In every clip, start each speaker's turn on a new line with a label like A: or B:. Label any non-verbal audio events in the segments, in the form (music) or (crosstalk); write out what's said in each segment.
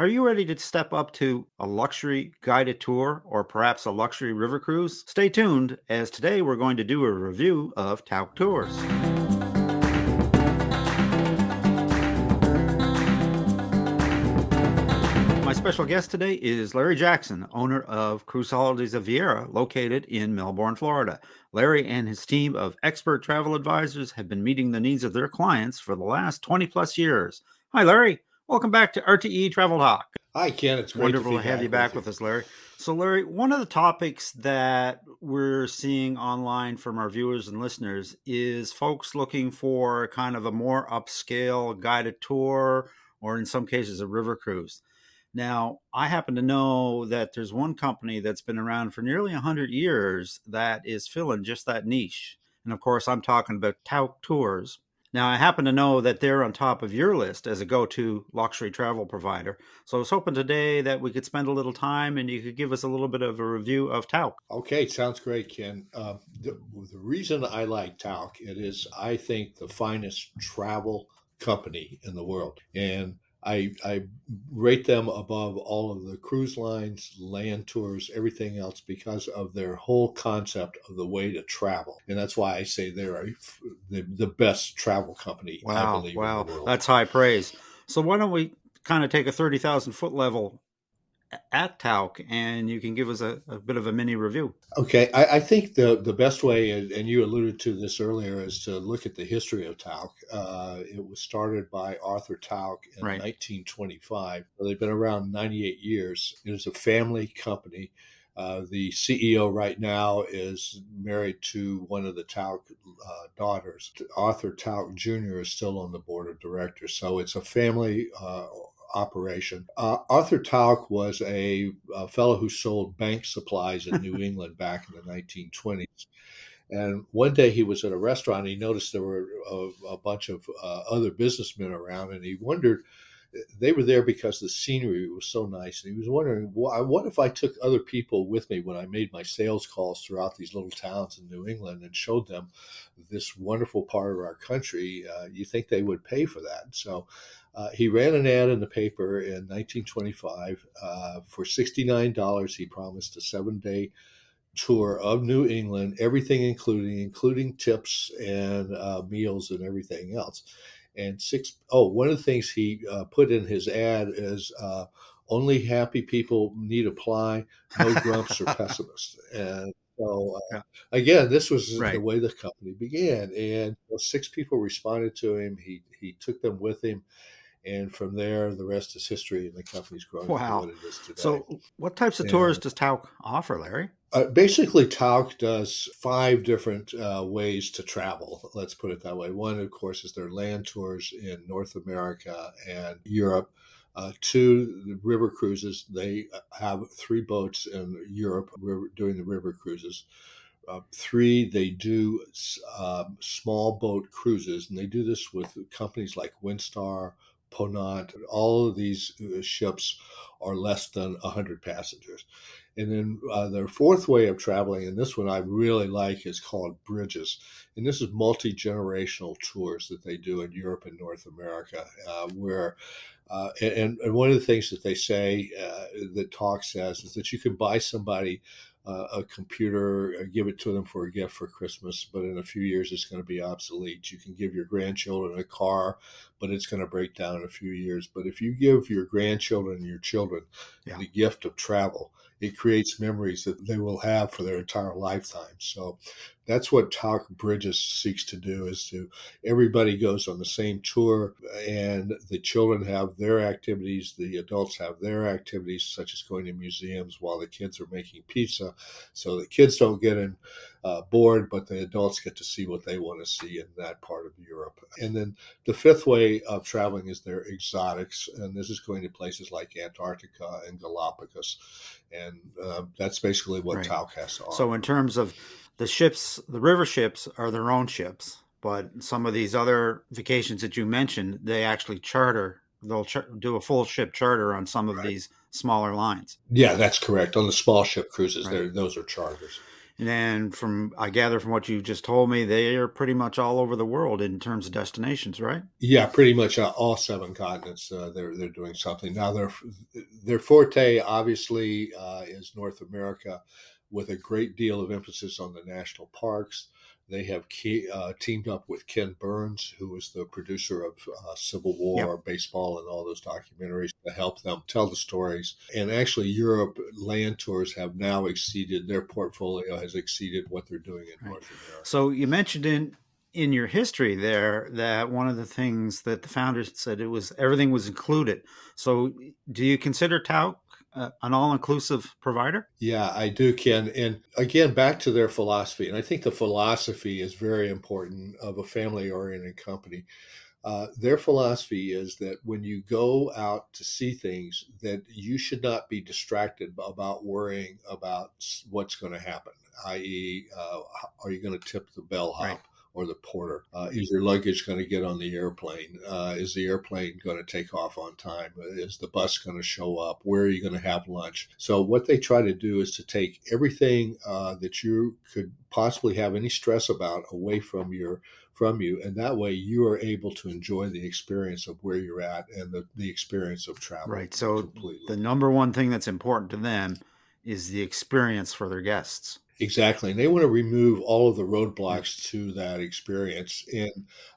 A: Are you ready to step up to a luxury guided tour or perhaps a luxury river cruise? Stay tuned as today we're going to do a review of Tauck Tours. My special guest today is Larry Jackson, owner of Cruise Holidays of Viera, located in Melbourne, Florida. Larry and his team of expert travel advisors have been meeting the needs of their clients for the last 20 plus years. Hi, Larry. Welcome back to RTE Travel Talk.
B: Hi, Ken. It's
A: wonderful
B: to,
A: to have you back with, with us, Larry. So, Larry, one of the topics that we're seeing online from our viewers and listeners is folks looking for kind of a more upscale guided tour, or in some cases, a river cruise. Now, I happen to know that there's one company that's been around for nearly 100 years that is filling just that niche. And of course, I'm talking about Tauck Tours. Now, I happen to know that they're on top of your list as a go to luxury travel provider. So I was hoping today that we could spend a little time and you could give us a little bit of a review of Tauck.
B: Okay, sounds great, Ken. Uh, the, the reason I like Tauck, it is, I think, the finest travel company in the world. And I, I rate them above all of the cruise lines, land tours, everything else because of their whole concept of the way to travel. And that's why I say they're a, the, the best travel company.
A: Wow. wow. That's high praise. So why don't we kind of take a 30,000 foot level at Tauck, and you can give us a, a bit of a mini review.
B: Okay, I, I, think the the best way, and you alluded to this earlier, is to look at the history of Tauck. Uh, it was started by Arthur Tauck in right. 1925. They've been around 98 years. It is a family company. Uh, the CEO right now is married to one of the Tauck uh, daughters. Arthur Tauck Jr. is still on the board of directors. So it's a family uh, operation. Uh, Arthur Tauck was a, a, fellow who sold bank supplies in New (laughs) England back in the 1920s. And one day he was at a restaurant. he noticed there were a, a bunch of uh, other businessmen around, and he wondered. They were there because the scenery was so nice, and he was wondering, what if I took other people with me when I made my sales calls throughout these little towns in New England and showed them this wonderful part of our country? Uh, you think they would pay for that? So uh, he ran an ad in the paper in 1925 uh, for $69. He promised a seven day tour of New England, everything including including tips and uh, meals and everything else. And six oh, one of the things he uh, put in his ad is uh, only happy people need apply, no (laughs) grumps or pessimists. And so uh, again, this was right. the way the company began, and six people responded to him. He he took them with him, and from there, the rest is history, and the company's grown wow. what it is today.
A: So, what types of and, tours does Tauck offer, Larry?
B: Uh, basically, Tauck does five different uh, ways to travel. Let's put it that way. One, of course, is their land tours in North America and Europe. Uh, two, the river cruises. They have three boats in Europe doing the river cruises. Uh, three, they do um, small boat cruises, and they do this with companies like Windstar, Ponant, all of these uh, ships are less than 100 passengers. And then uh, their fourth way of traveling, and this one I really like, is called bridges. And this is multi generational tours that they do in Europe and North America, uh, where uh, and, and, one of the things that they say uh, that Tauck says is that you can buy somebody uh, a computer, uh, give it to them for a gift for Christmas, but in a few years it's going to be obsolete. You can give your grandchildren a car, but it's going to break down in a few years. But if you give your grandchildren and your children yeah. the gift of travel, it creates memories that they will have for their entire lifetime. So that's what Tauck Bridges seeks to do is to everybody goes on the same tour and the children have their activities, the adults have their activities, such as going to museums while the kids are making pizza. So the kids don't get in uh, bored, but the adults get to see what they want to see in that part of Europe. And then the fifth way of traveling is their exotics, and this is going to places like Antarctica and Galapagos, and uh, that's basically what right. To offer.
A: So, in terms of the ships, the river ships are their own ships, but some of these other vacations that you mentioned, they actually charter. They'll char- do a full ship charter on some of right. these smaller lines.
B: Yeah, that's correct. On the small ship cruises, right. those are charters.
A: And from I gather from what you just told me, they are pretty much all over the world in terms of destinations, right?
B: Yeah, pretty much uh, all seven continents. Uh, they're they're doing something now. Their their forte obviously uh, is North America, with a great deal of emphasis on the national parks. They have key, uh, teamed up with Ken Burns, who is the producer of uh, Civil War, yep. baseball, and all those documentaries to help them tell the stories. And actually, Europe land tours have now exceeded their portfolio has exceeded what they're doing in right. North America.
A: So you mentioned in in your history there that one of the things that the founders said it was everything was included. So do you consider Tauck uh, an all-inclusive provider?
B: Yeah, I do, Ken. And again, back to their philosophy, and I think the philosophy is very important of a family-oriented company. Uh, their philosophy is that when you go out to see things, that you should not be distracted about worrying about what's going to happen. I.e., uh, are you going to tip the bellhop? Right or the porter? Uh, is your luggage going to get on the airplane? Uh, is the airplane going to take off on time? Is the bus going to show up? Where are you going to have lunch? So, what they try to do is to take everything uh, that you could possibly have any stress about away from your from you and that way you are able to enjoy the experience of where you're at and the, the experience of travel
A: right so completely. the number one thing that's important to them is the experience for their guests
B: Exactly. And they want to remove all of the roadblocks to that experience. And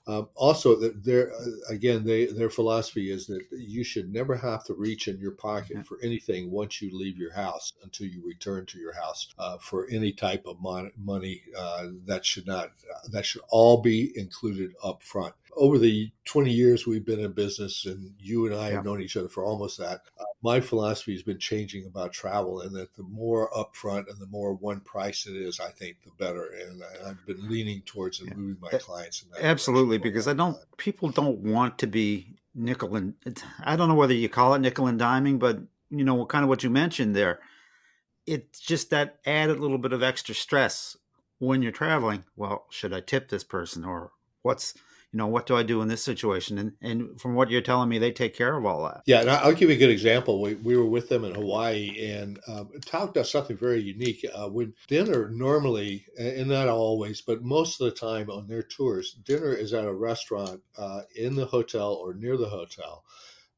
B: um, also, their uh, again, they, their philosophy is that you should never have to reach in your pocket for anything once you leave your house until you return to your house uh, for any type of mon- money. Uh, that should not. that should all be included up front over the 20 years we've been in business and you and I yeah. have known each other for almost that, uh, my philosophy has been changing about travel and that the more upfront and the more one price it is, I think the better. And I, have been leaning towards and moving my clients.
A: Absolutely. Because I don't, people don't want to be nickel and I don't know whether you call it nickel and diming, but you know, kind of what you mentioned there. It's just that added little bit of extra stress when you're traveling. Well, should I tip this person or what's, you know, what do I do in this situation? And and from what you're telling me, they take care of all that.
B: Yeah, and I'll give you a good example. We, we were with them in Hawaii, and um, Tauck does something very unique. Uh, when dinner normally, and not always, but most of the time on their tours, dinner is at a restaurant uh, in the hotel or near the hotel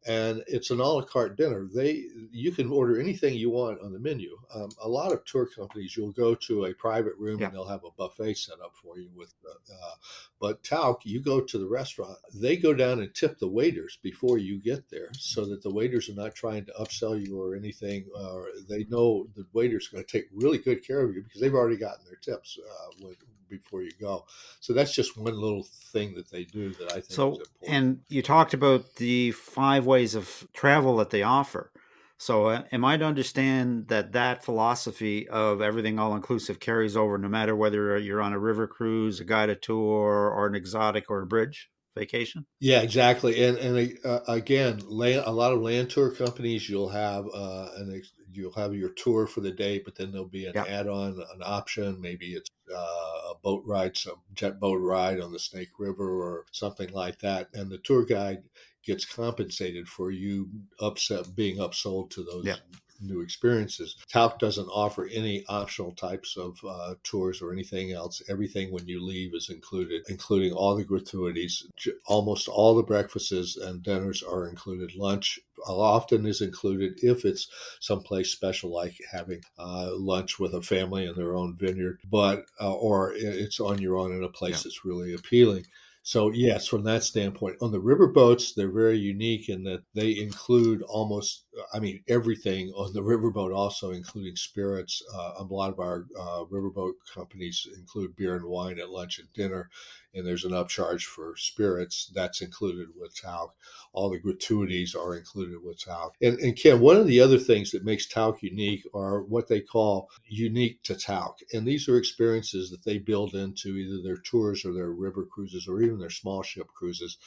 B: and it's an a la carte dinner. They you can order anything you want on the menu. Um, a lot of tour companies, you'll go to a private room yeah. and they'll have a buffet set up for you. With, uh, uh, but Tauck, you go to the restaurant, they go down and tip the waiters before you get there, so that the waiters are not trying to upsell you or anything. Uh, they know the waiter's going to take really good care of you because they've already gotten their tips uh, with, before you go. So that's just one little thing that they do that I think so,
A: And you talked about the five ways of travel that they offer. So uh, am I to understand that that philosophy of everything all inclusive carries over no matter whether you're on a river cruise, a guided tour, or an exotic or a bridge? vacation.
B: Yeah, exactly. And and uh, again, land, a lot of land tour companies, you'll have uh, an you'll have your tour for the day, but then there'll be an add-on, an option. Maybe it's uh, a boat ride, some jet boat ride on the Snake River or something like that, and the tour guide gets compensated for you upset being upsold to those yep new experiences. Tauck doesn't offer any optional types of uh, tours or anything else. Everything when you leave is included, including all the gratuities. Almost all the breakfasts and dinners are included. Lunch often is included if it's someplace special, like having uh, lunch with a family in their own vineyard, but uh, or it's on your own in a place yeah. that's really appealing. So yes, from that standpoint, on the river boats, they're very unique in that they include almost, I mean, everything on the riverboat, also including spirits. Uh, a lot of our uh, riverboat companies include beer and wine at lunch and dinner, and there's an upcharge for spirits that's included with Tauck. All the gratuities are included with Tauck. And, and Ken, one of the other things that makes Tauck unique are what they call unique to Tauck. And these are experiences that they build into either their tours or their river cruises or even their small ship cruises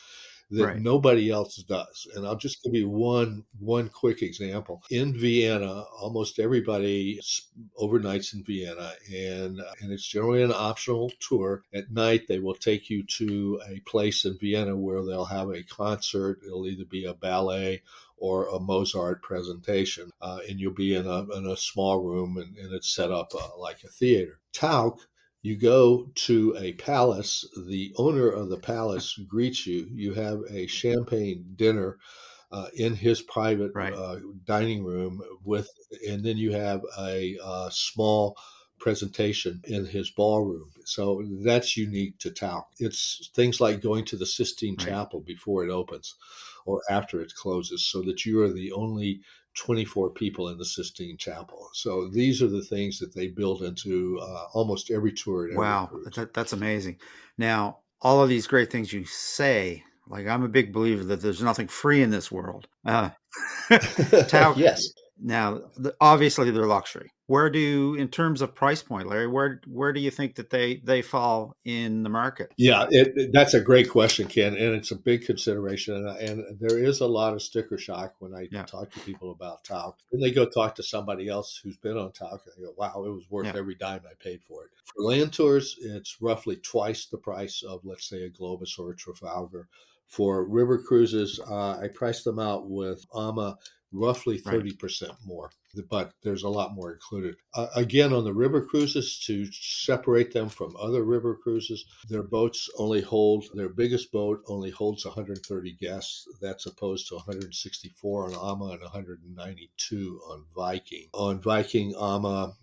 B: that
A: Right.
B: nobody else does. And I'll just give you one one quick example. In Vienna, almost everybody overnights in Vienna, and and it's generally an optional tour. At night, they will take you to a place in Vienna where they'll have a concert. It'll either be a ballet or a Mozart presentation, uh, and you'll be in a, in a small room and, and it's set up uh, like a theater. Tauck, you go to a palace, the owner of the palace greets you. You have a champagne dinner uh, in his private
A: Right.
B: uh, dining room with, and then you have a uh, small presentation in his ballroom. So that's unique to Tauck. It's things like going to the Sistine
A: Right.
B: Chapel before it opens or after it closes, so that you are the only 24 people in the Sistine Chapel. So these are the things that they build into uh, almost every tour. Every
A: Wow, that, that's amazing. Now, all of these great things you say, like I'm a big believer that there's nothing free in this world. Uh, (laughs) (laughs)
B: yes.
A: Now, the, obviously, they're luxury. Where do, in terms of price point, Larry, where where do you think that they they fall in the market?
B: Yeah, it, that's a great question, Ken, and it's a big consideration. And, and there is a lot of sticker shock when I
A: Yeah.
B: talk to people about Tauck. Then they go talk to somebody else who's been on Tauck, and they go, "Wow, it was worth
A: Yeah.
B: every dime I paid for it." For land tours, it's roughly twice the price of, let's say, a Globus or a Trafalgar. For river cruises, uh, I priced them out with AMA roughly 30% more, but there's a lot more included. Uh, again, on the river cruises, to separate them from other river cruises, their boats only hold, their biggest boat only holds 130 guests. That's opposed to 164 on AMA and 192 on Viking. On Viking AMA,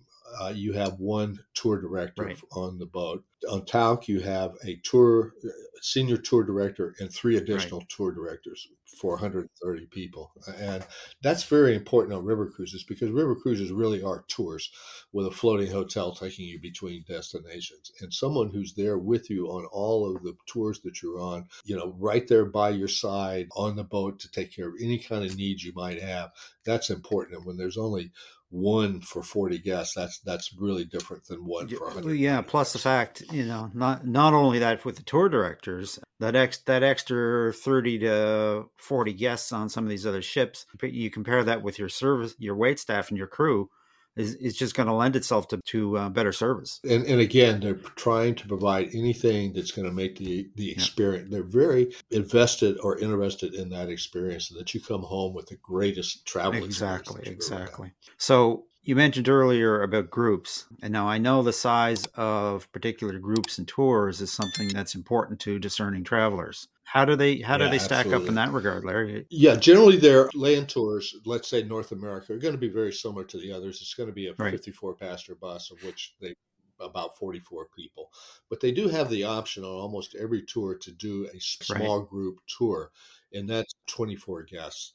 B: uh, you have one tour director
A: Right.
B: on the boat. On Tauck, you have a tour senior tour director and three additional tour directors for 130 people. And that's very important on river cruises because river cruises really are tours with a floating hotel taking you between destinations. And someone who's there with you on all of the tours that you're on, you know, right there by your side on the boat to take care of any kind of needs you might have, that's important. And when there's only one for 40 guests that's that's really different than one for 100
A: yeah plus the fact you know not not only that with the tour directors that ex that extra 30 to 40 guests on some of these other ships but you compare that with your service your wait staff and your crew is, is just going to lend itself to, to uh, better service.
B: And, and again they're trying to provide anything that's going to make the the experience they're very invested or interested in that experience so that you come home with the greatest travel
A: exactly
B: experience that you've ever had.
A: exactly. So you mentioned earlier about groups and now i know the size of particular groups and tours is something that's important to discerning travelers how do they how do
B: Yeah,
A: they stack up in that regard larry
B: Yeah, generally their land tours, let's say North America, are going to be very similar to the others. It's going to be a
A: Right.
B: 54 passenger bus, of which they about 44 people. But they do have the option on almost every tour to do a s-
A: Right.
B: small group tour, and that's 24 guests.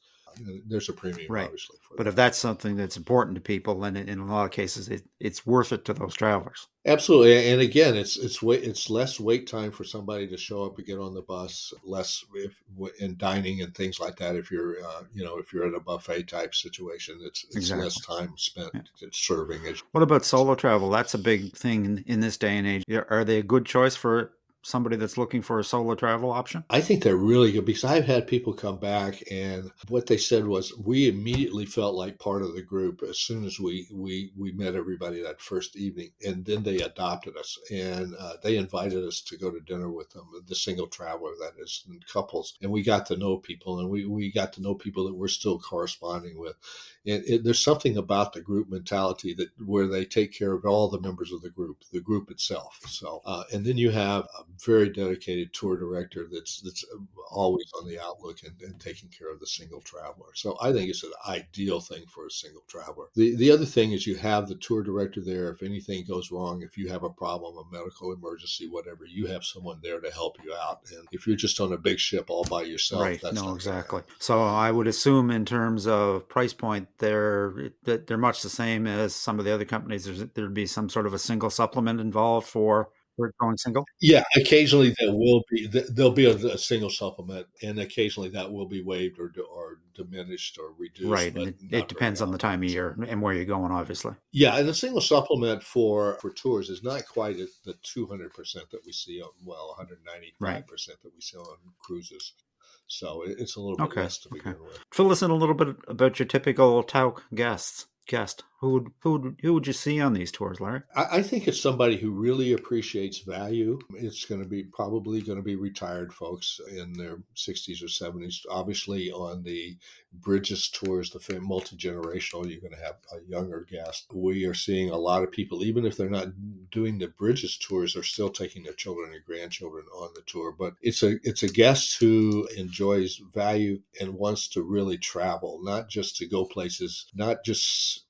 B: There's a premium,
A: Right.
B: obviously. For
A: But
B: that.
A: if that's something that's important to people, then in a lot of cases it, it's worth it to those travelers.
B: Absolutely, and again, it's it's wait, it's less wait time for somebody to show up and get on the bus, less if in dining and things like that. If you're, uh, you know, if you're at a buffet type situation, it's it's
A: Exactly.
B: less time spent
A: Yeah.
B: serving. As
A: What about solo travel? That's a big thing in, in this day and age. Are they a good choice for somebody that's looking for a solo travel option?
B: I think they're really good because I've had people come back and what they said was we immediately felt like part of the group as soon as we we we met everybody that first evening, and then they adopted us and uh, they invited us to go to dinner with them, the single traveler that is, and couples, and we got to know people and we we got to know people that we're still corresponding with. And it, there's something about the group mentality that where they take care of all the members of the group, the group itself. So, uh, and then you have a very dedicated tour director that's that's um, always on the outlook and, and taking care of the single traveler. So, I think it's an ideal thing for a single traveler. The the other thing is you have the tour director there. If anything goes wrong, if you have a problem, a medical emergency, whatever, you have someone there to help you out. And if you're just on a big ship all by yourself,
A: right.
B: that's
A: No, exactly. So I would assume in terms of price point, they're they're much the same as some of the other companies. There's, there'd be some sort of a single supplement involved for for going single.
B: Yeah, occasionally there will be there'll be a, a single supplement, and occasionally that will be waived or or diminished or reduced.
A: Right. It, it depends on the time of year and where you're going, obviously.
B: Yeah, and the single supplement for for tours is not quite at the two hundred percent that we see on well, one hundred ninety five percent that we see on cruises. So it's a little bit okay. less to begin okay. with.
A: Fill us in a little bit about your typical Tauck guests guest? Who would who would who would you see on these tours, Larry?
B: I, I think it's somebody who really appreciates value. It's going to be probably going to be retired folks in their 60s or 70s. Obviously, on the Bridges tours, the multi generational, you're going to have a younger guest. We are seeing a lot of people, even if they're not doing the Bridges tours, they're still taking their children and grandchildren on the tour. But it's a it's a guest who enjoys value and wants to really travel, not just to go places, not just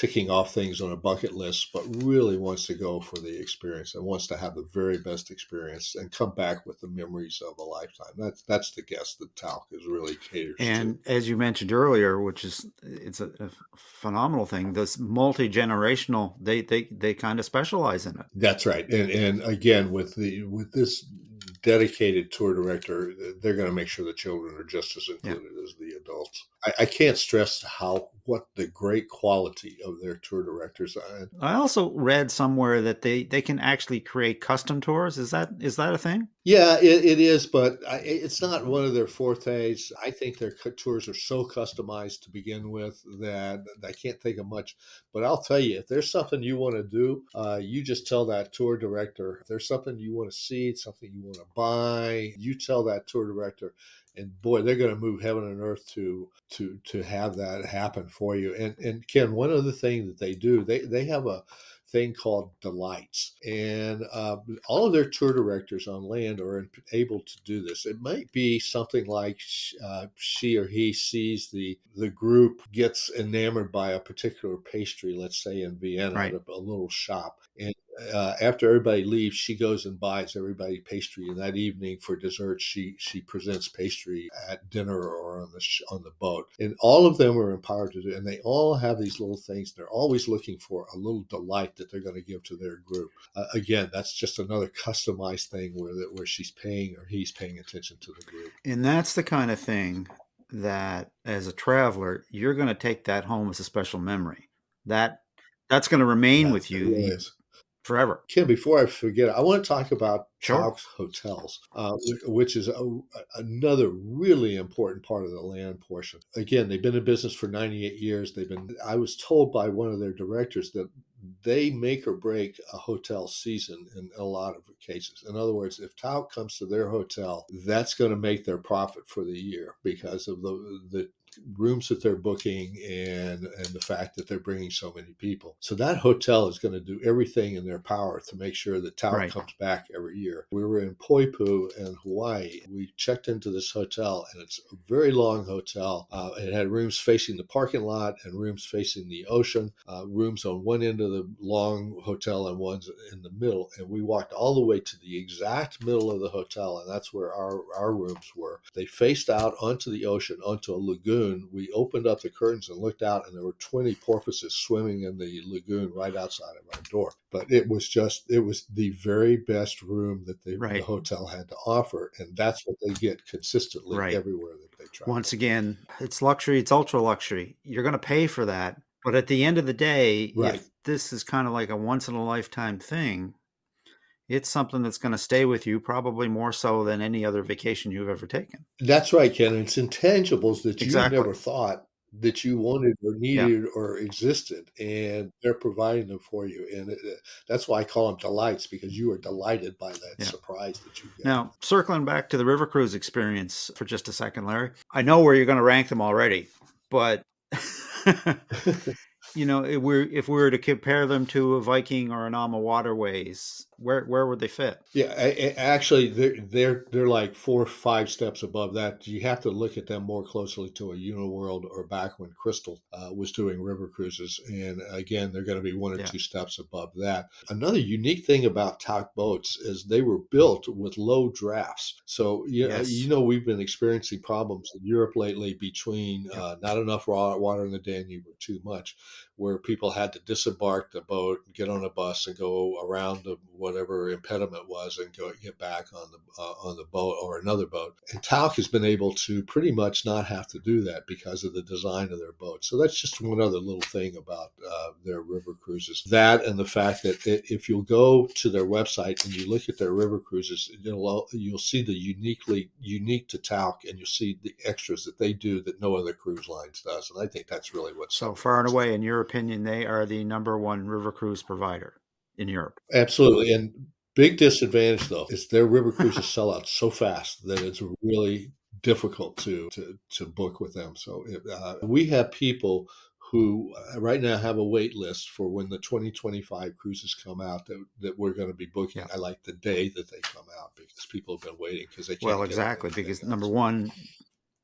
B: ticking off things on a bucket list, but really wants to go for the experience and wants to have the very best experience and come back with the memories of a lifetime. That's that's the guest that Tauck is really caters
A: and to. as you mentioned earlier, which is it's a, a phenomenal thing. This multi generational, they they they kind of specialize in it.
B: That's right, and and again with the with this dedicated tour director, they're going to make sure the children are just as included yeah. as the adults. I, I, can't stress how what the great quality of their tour directors are.
A: I also read somewhere that they they can actually create custom tours. Is that is that a thing?
B: Yeah, it, it is, but I, it's not one of their fortes. I think their tours are so customized to begin with that I can't think of much. But I'll tell you, if there's something you want to do, uh, you just tell that tour director. If there's something you want to see, something you want to buy, you tell that tour director and boy, they're going to move heaven and earth to to to have that happen for you. And and Ken, one other thing that they do, they they have a thing called delights, and uh, all of their tour directors on land are able to do this. It might be something like uh, she or he sees the the group gets enamored by a particular pastry, let's say in Vienna, right. at a, a little shop, and uh, after everybody leaves, she goes and buys everybody pastry, and that evening for dessert, she she presents pastry at dinner or on the sh- on the boat. And all of them are empowered to do, and they all have these little things. They're always looking for a little delight that they're going to give to their group. Uh, again, that's just another customized thing where that where she's paying or he's paying attention to the group.
A: And that's the kind of thing that, as a traveler, you're going to take that home as a special memory. That that's going to remain with you. Forever.
B: Ken, before I forget, I want to talk about sure. Hotels, uh, which is a, another really important part of the land portion. Again, they've been in business for 98 years. They've been. I was told by one of their directors that they make or break a hotel season in a lot of cases. In other words, if Tauck comes to their hotel, that's going to make their profit for the year because of the the rooms that they're booking and and the fact that they're bringing so many people. So that hotel is going to do everything in their power to make sure that Tauck right. comes back every year. We were in Poipu in Hawaii. We checked into this hotel and it's a very long hotel. Uh, it had rooms facing the parking lot and rooms facing the ocean. Uh, rooms on one end of the long hotel and ones in the middle. And we walked all the way to the exact middle of the hotel, and that's where our our rooms were. They faced out onto the ocean, onto a lagoon lagoon, we opened up the curtains and looked out, and there were 20 porpoises swimming in the lagoon right outside of our door. But it was just, it was the very best room that the, right. the hotel had to offer. And that's what they get consistently right. everywhere that they try.
A: Once again, it's luxury, it's ultra luxury. You're going to pay for that. But at the end of the day, right. if this is kind of like a once in a lifetime thing, it's something that's going to stay with you probably more so than any other vacation you've ever taken.
B: That's right, Ken. It's intangibles that exactly. you never thought that you wanted or needed yeah. or existed, and they're providing them for you. And it, that's why I call them delights because you are delighted by that yeah. surprise that you get.
A: Now, circling back to the river cruise experience for just a second, Larry, I know where you're going to rank them already, but (laughs) (laughs) you know, if we if we were to compare them to a Viking or an AMA Waterways, where where would they fit?
B: Yeah, actually, they're they're they're like four or five steps above that. You have to look at them more closely to a Uniworld or back when Crystal uh, was doing river cruises, and again, they're going to be one or yeah. two steps above that. Another unique thing about Tauck boats is they were built with low drafts. So you yes. know, you know we've been experiencing problems in Europe lately between yeah. uh, not enough raw water in the Danube or too much where people had to disembark the boat, get on a bus, and go around the whatever impediment was, and go get back on the uh, on the boat or another boat. And Tauck has been able to pretty much not have to do that because of the design of their boat. So that's just one other little thing about uh, their river cruises. That and the fact that if you'll go to their website and you look at their river cruises, you'll you'll see the uniquely unique to Tauck, and you'll see the extras that they do that no other cruise lines does. And I think that's really what's
A: So far and away, in your opinion, they are the number one river cruise provider in Europe.
B: Absolutely, and big disadvantage though is their river cruises (laughs) sell out so fast that it's really difficult to to, to book with them. So if, uh, we have people who uh, right now have a wait list for when the 2025 cruises come out that, that we're going to be booking. I like the day that they come out because people have been waiting because they can't.
A: Well, exactly because number one,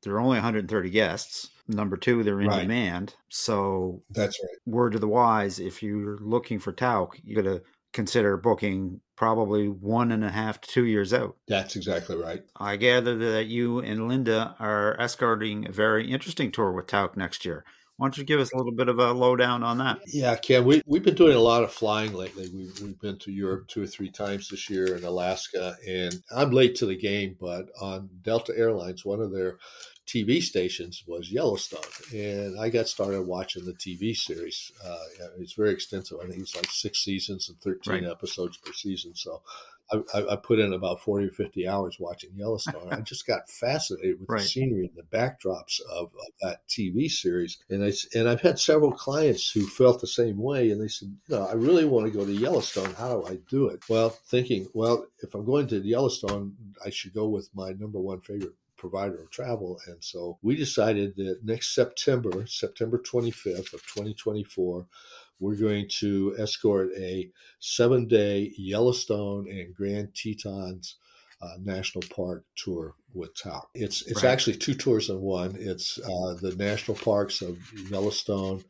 A: there are only 130 guests. Number two, they're in right. demand. So
B: that's right.
A: Word to the wise: if you're looking for Tauck, you got to consider booking probably one and a half to two years out.
B: That's exactly right.
A: I gather that you and Linda are escorting a very interesting tour with Tauck next year. Why don't you give us a little bit of a lowdown on that?
B: Yeah, Ken, we, we've been doing a lot of flying lately. We've, we've been to Europe two or three times this year in Alaska, and I'm late to the game, but on Delta Airlines, one of their TV stations was Yellowstone, and I got started watching the TV series. Uh, it's very extensive. I think it's like six seasons and thirteen right. episodes per season. So I, I, put in about forty or fifty hours watching Yellowstone. I just got fascinated with right. the scenery and the backdrops of, of, that TV series. And I and I've had several clients who felt the same way, and they said, "You know, I really want to go to Yellowstone. How do I do it?" Well, thinking, well, if I'm going to Yellowstone, I should go with my number one favorite provider of travel. And so we decided that next September, September 25th of 2024, we're going to escort a seven day Yellowstone and Grand Tetons uh, National Park tour with Tauck. It's it's right. actually two tours in one. It's uh, the national parks of Yellowstone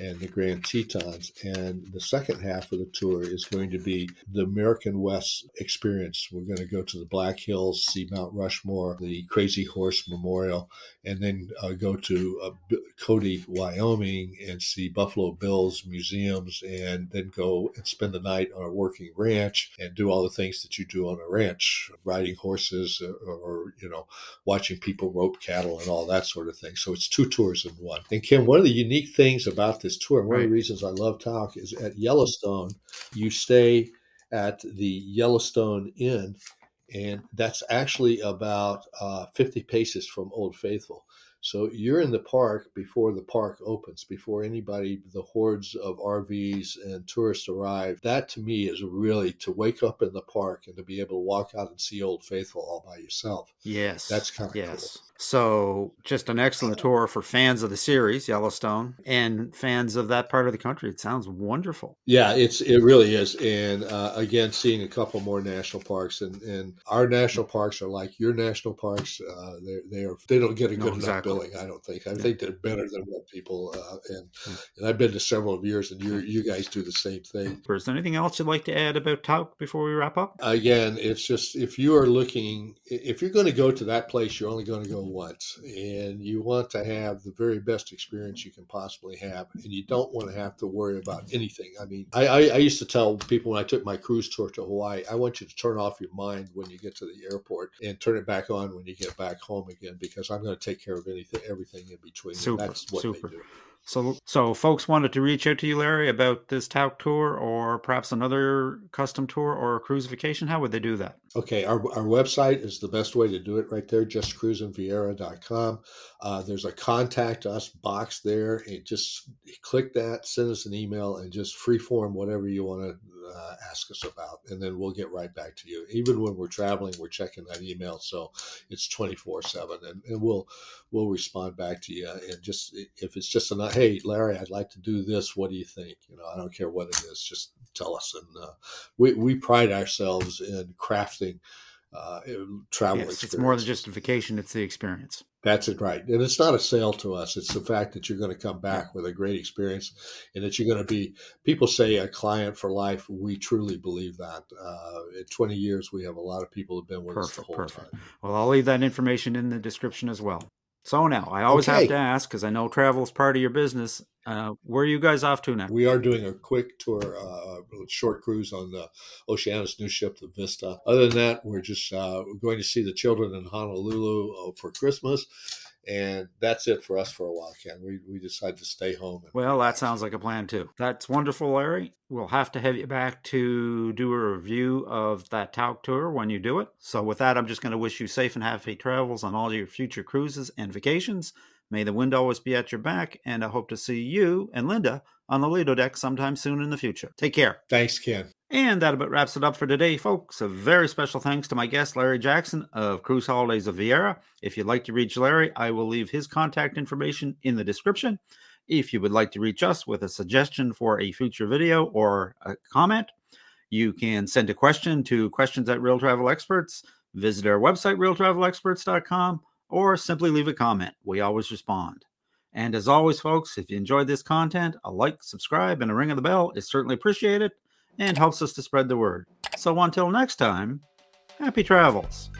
B: and the Grand Tetons. And the second half of the tour is going to be the American West experience. We're going to go to the Black Hills, see Mount Rushmore, the Crazy Horse Memorial, and then uh, go to uh, Cody, Wyoming, and see Buffalo Bills museums, and then go and spend the night on a working ranch and do all the things that you do on a ranch, riding horses or, or you know, watching people rope cattle and all that sort of thing. So it's two tours in one. And Ken, one of the unique things about this tour, and one right. of the reasons I love Tauck is at Yellowstone, you stay at the Yellowstone Inn and that's actually about uh, 50 paces from Old Faithful. So you're in the park before the park opens, before anybody, the hordes of RVs and tourists arrive. That to me is really to wake up in the park and to be able to walk out and see Old Faithful all by yourself.
A: Yes.
B: That's kind of
A: yes.
B: cool.
A: So, just an excellent tour for fans of the series, Yellowstone, and fans of that part of the country. It sounds wonderful.
B: Yeah, it's it really is. And uh, again, seeing a couple more national parks, and, and our national parks are like your national parks. Uh, they they are they don't get a good no, exactly. enough billing. I don't think. I yeah. think they're better than what people. Uh, and yeah. Hmm. and I've been to several of yours, and you you guys do the same thing.
A: Is there anything else you'd like to add about Tauck before we wrap up?
B: Again, it's just if you are looking, if you're going to go to that place, you're only going to go once and you want to have the very best experience you can possibly have and you don't want to have to worry about anything. I mean I, I, I, used to tell people when i took my cruise tour to hawaii i want you to turn off your mind when you get to the airport and turn it back on when you get back home again because i'm going to take care of anything everything in between.
A: Super, that's what super. So, so folks wanted to reach out to you, Larry, about this Tauck tour or perhaps another custom tour or a cruise vacation. How would they do that?
B: Okay, our, our website is the best way to do it right there, justcruisingviera.com. Uh, there's a contact us box there. And just click that, send us an email, and just freeform whatever you want to uh, ask us about, and then we'll get right back to you. Even when we're traveling, we're checking that email, so it's twenty four seven, and we'll we'll respond back to you. And just if it's just a hey, Larry, I'd like to do this. What do you think? You know, I don't care what it is, just tell us. And uh, we we pride ourselves in crafting uh, travel yes,
A: It's more than justification; it's the experience.
B: That's it, right. And it's not a sale to us. It's the fact that you're going to come back with a great experience and that you're going to be, people say a client for life. We truly believe that. Uh, in 20 years, we have a lot of people who've been with perfect, us the whole
A: perfect.
B: time.
A: Well, I'll leave that information in the description as well. So now, I always okay. have to ask because I know travel is part of your business. Uh, where are you guys off to now?
B: We are doing a quick tour, uh, short cruise on the Oceania's new ship, the Vista. Other than that, we're just uh, we're going to see the children in Honolulu uh, for Christmas and that's it for us for a while, Ken. We, we decided to stay home.
A: well, that sounds like a plan too. That's wonderful, Larry. We'll have to have you back to do a review of that Tauck tour when you do it. So, with that, I'm just going to wish you safe and happy travels on all your future cruises and vacations. May the wind always be at your back, and I hope to see you and Linda on the Lido deck sometime soon in the future. Take care.
B: Thanks, Ken.
A: And that about wraps it up for today, folks. A very special thanks to my guest, Larry Jackson of Cruise Holidays of Viera. If you'd like to reach Larry, I will leave his contact information in the description. If you would like to reach us with a suggestion for a future video or a comment, you can send a question to questions at Real Travel Experts, visit our website, realtravelexperts.com, or simply leave a comment. We always respond. And as always, folks, if you enjoyed this content, a like, subscribe, and a ring of the bell is certainly appreciated and helps us to spread the word. So until next time, happy travels.